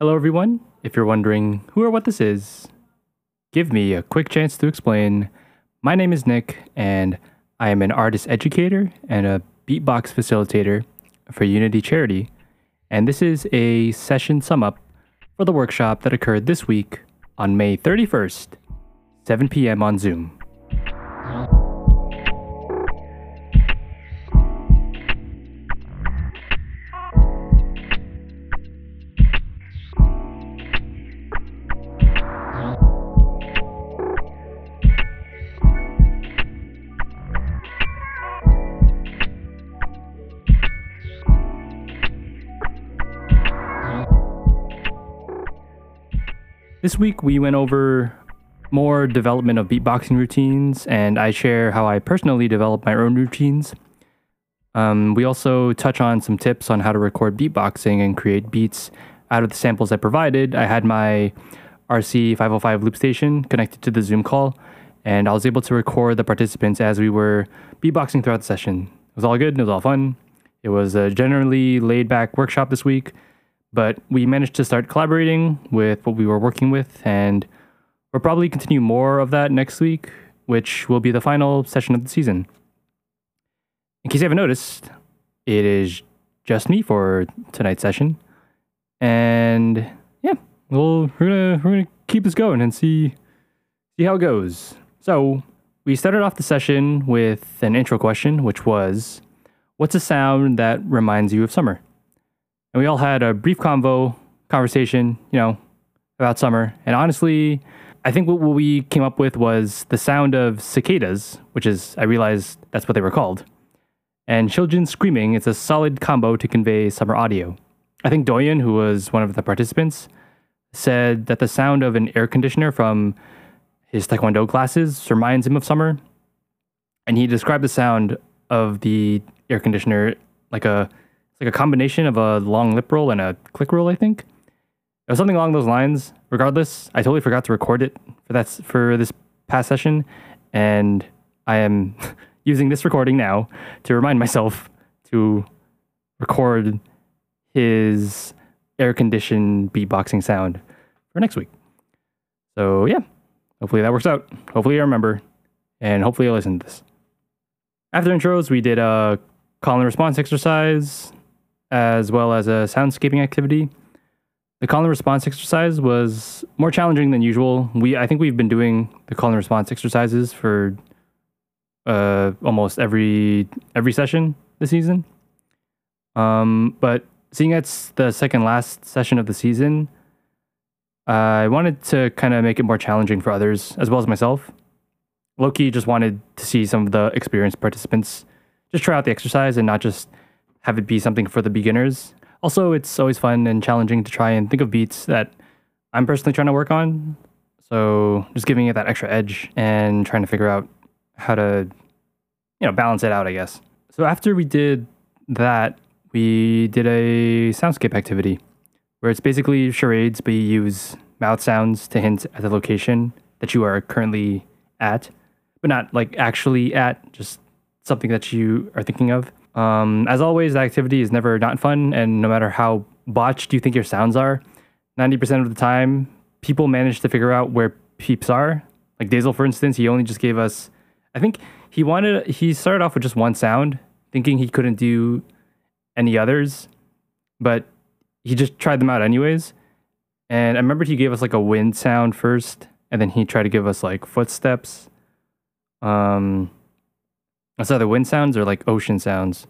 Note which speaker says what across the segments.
Speaker 1: Hello, everyone. If you're wondering who or what this is, give me a quick chance to explain. My name is Nick, and I am an artist educator and a beatbox facilitator for Unity Charity. And this is a session sum up for the workshop that occurred this week on May 31st, 7 p.m. on Zoom. This week we went over more development of beatboxing routines, and I share how I personally develop my own routines. Um, we also touch on some tips on how to record beatboxing and create beats out of the samples I provided. I had my RC505 loop station connected to the Zoom call, and I was able to record the participants as we were beatboxing throughout the session. It was all good, it was all fun. It was a generally laid back workshop this week, but we managed to start collaborating with what we were working with, and we'll probably continue more of that next week, which will be the final session of the season. In case you haven't noticed, it is just me for tonight's session, and yeah, well, we're gonna we're gonna keep this going and see see how it goes. So we started off the session with an intro question, which was, "What's a sound that reminds you of summer?" And we all had a brief convo conversation, you know, about summer. And honestly, I think what we came up with was the sound of cicadas, which is I realized that's what they were called, and children screaming. It's a solid combo to convey summer audio. I think Doyen, who was one of the participants, said that the sound of an air conditioner from his taekwondo classes reminds him of summer. And he described the sound of the air conditioner like a like a combination of a long lip roll and a click roll, I think. It was something along those lines. Regardless, I totally forgot to record it for that for this past session, and I am using this recording now to remind myself to record his air conditioned beatboxing sound for next week. So yeah, hopefully that works out. Hopefully I remember, and hopefully I listen to this. After intros, we did a call and response exercise as well as a soundscaping activity. The call and response exercise was more challenging than usual. We I think we've been doing the call and response exercises for uh, almost every every session this season. Um, but seeing it's the second last session of the season, uh, I wanted to kind of make it more challenging for others as well as myself. Loki just wanted to see some of the experienced participants just try out the exercise and not just have it be something for the beginners. Also, it's always fun and challenging to try and think of beats that I'm personally trying to work on. So just giving it that extra edge and trying to figure out how to, you know, balance it out, I guess. So after we did that, we did a soundscape activity where it's basically charades, but you use mouth sounds to hint at the location that you are currently at, but not like actually at, just something that you are thinking of. Um, as always, the activity is never not fun, and no matter how botched you think your sounds are, 90% of the time, people manage to figure out where peeps are. Like Dazel, for instance, he only just gave us, I think he wanted, he started off with just one sound, thinking he couldn't do any others, but he just tried them out anyways. And I remember he gave us like a wind sound first, and then he tried to give us like footsteps. Um, it's either wind sounds or like ocean sounds.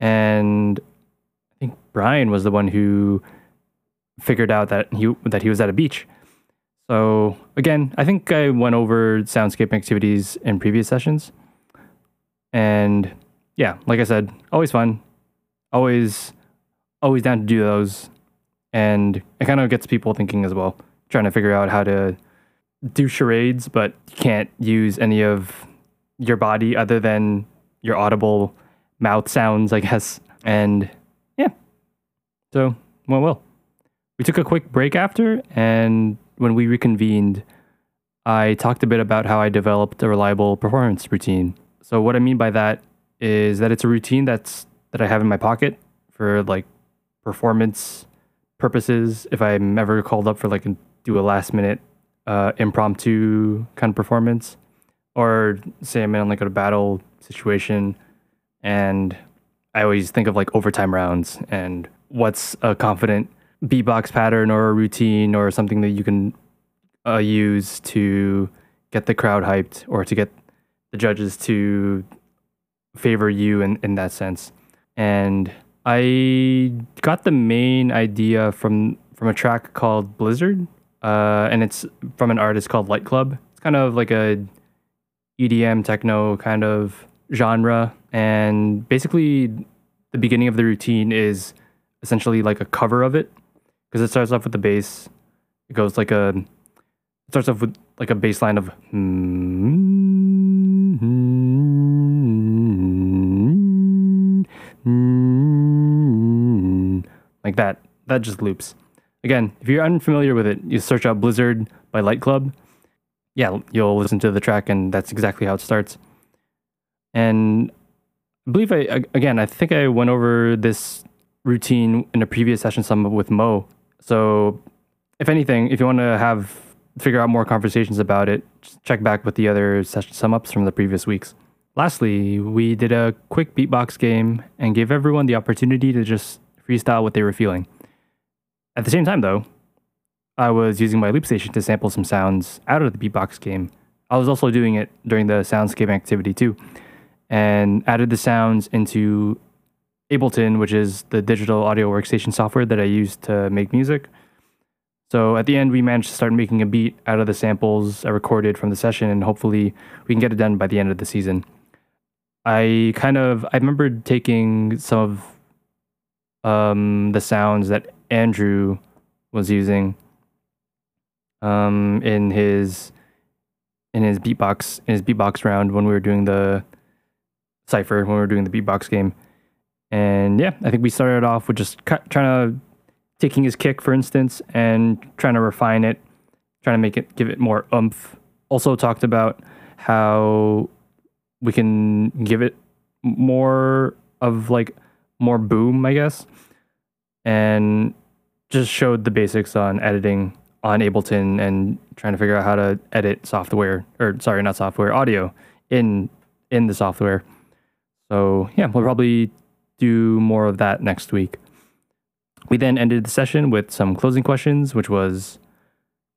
Speaker 1: And I think Brian was the one who figured out that he that he was at a beach. So again, I think I went over soundscape activities in previous sessions. And yeah, like I said, always fun. Always always down to do those. And it kind of gets people thinking as well, trying to figure out how to do charades, but you can't use any of your body other than your audible mouth sounds, I guess. And yeah, so went well. We took a quick break after, and when we reconvened, I talked a bit about how I developed a reliable performance routine. So what I mean by that is that it's a routine that's that I have in my pocket for like performance purposes if I'm ever called up for like a, do a last minute uh, impromptu kind of performance, or say I'm in like a battle situation, and I always think of like overtime rounds and what's a confident beatbox pattern or a routine or something that you can uh, use to get the crowd hyped or to get the judges to favor you in, in that sense. And I got the main idea from from a track called Blizzard, uh, and it's from an artist called Light Club. It's kind of like a EDM techno kind of genre, and basically the beginning of the routine is essentially like a cover of it because it starts off with the bass. It goes like a it starts off with like a bass line of like that. That just loops. Again, if you're unfamiliar with it, you search out Blizzard by Light Club. Yeah, you'll listen to the track, and that's exactly how it starts. And I believe I again, I think I went over this routine in a previous session some with Mo. So, if anything, if you want to have figure out more conversations about it, check back with the other session sum ups from the previous weeks. Lastly, we did a quick beatbox game and gave everyone the opportunity to just freestyle what they were feeling. At the same time, though, I was using my loop station to sample some sounds out of the beatbox game. I was also doing it during the soundscape activity too, and added the sounds into Ableton, which is the digital audio workstation software that I use to make music. So at the end, we managed to start making a beat out of the samples I recorded from the session, and hopefully we can get it done by the end of the season. I kind of I remember taking some of um, the sounds that Andrew was using um, in his in his beatbox in his beatbox round when we were doing the cipher when we were doing the beatbox game, and yeah, I think we started off with just trying to taking his kick, for instance, and trying to refine it, trying to make it give it more oomph. Also talked about how we can give it more of like more boom, I guess, and just showed the basics on editing on Ableton and trying to figure out how to edit software or sorry, not software, audio in in the software. So yeah, we'll probably do more of that next week. We then ended the session with some closing questions, which was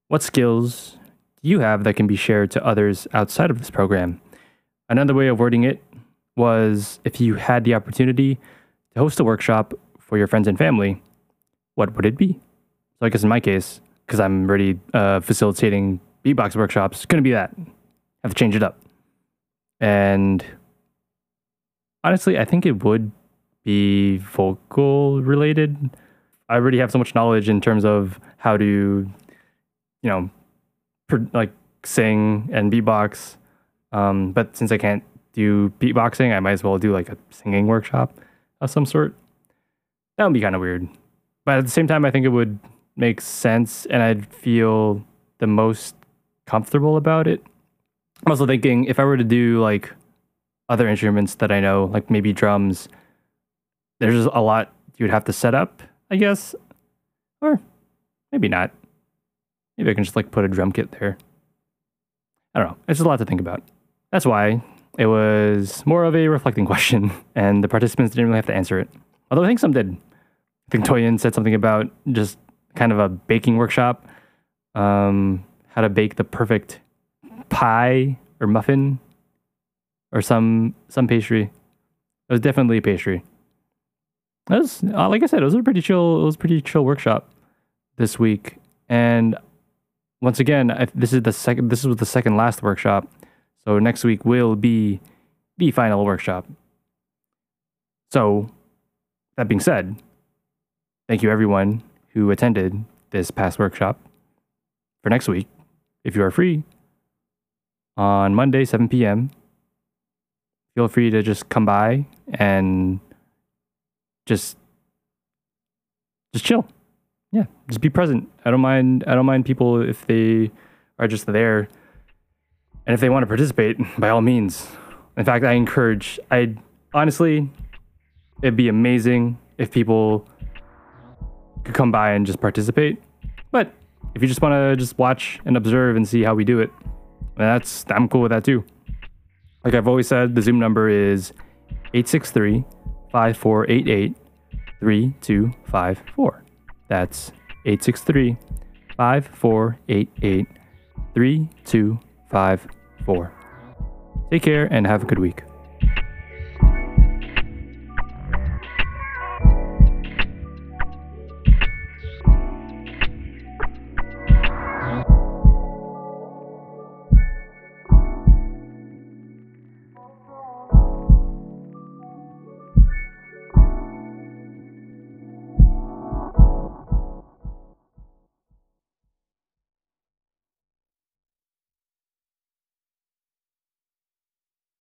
Speaker 1: what skills do you have that can be shared to others outside of this program? Another way of wording it was if you had the opportunity to host a workshop for your friends and family, what would it be? So I guess in my case, because I'm already uh, facilitating beatbox workshops, it's going to be that. Have to change it up. And honestly, I think it would be vocal related. I already have so much knowledge in terms of how to, you know, like sing and beatbox um, but since I can't do beatboxing, I might as well do like a singing workshop of some sort. That would be kind of weird. But at the same time, I think it would make sense and I'd feel the most comfortable about it. I'm also thinking if I were to do like other instruments that I know, like maybe drums, there's a lot you'd have to set up, I guess. Or maybe not. Maybe I can just like put a drum kit there. I don't know. It's just a lot to think about. That's why it was more of a reflecting question, and the participants didn't really have to answer it. Although I think some did. I think Toyin said something about just kind of a baking workshop, um, how to bake the perfect pie or muffin or some some pastry. It was definitely a pastry. It was uh, like I said, it was a pretty chill. It was a pretty chill workshop this week, and once again, I, this is the second. This was the second last workshop, so next week will be the final workshop. So, that being said, thank you everyone who attended this past workshop. For next week, if you are free, on Monday, 7 p.m., feel free to just come by and just just chill. Yeah, just be present. I don't mind I don't mind people if they are just there and if they want to participate, by all means. In fact, I encourage, I honestly, it'd be amazing if people could come by and just participate. But if you just want to just watch and observe and see how we do it, that's I'm cool with that too. Like I've always said, the Zoom number is 863 5488 3254. That's 863 5488 3254. Take care and have a good week.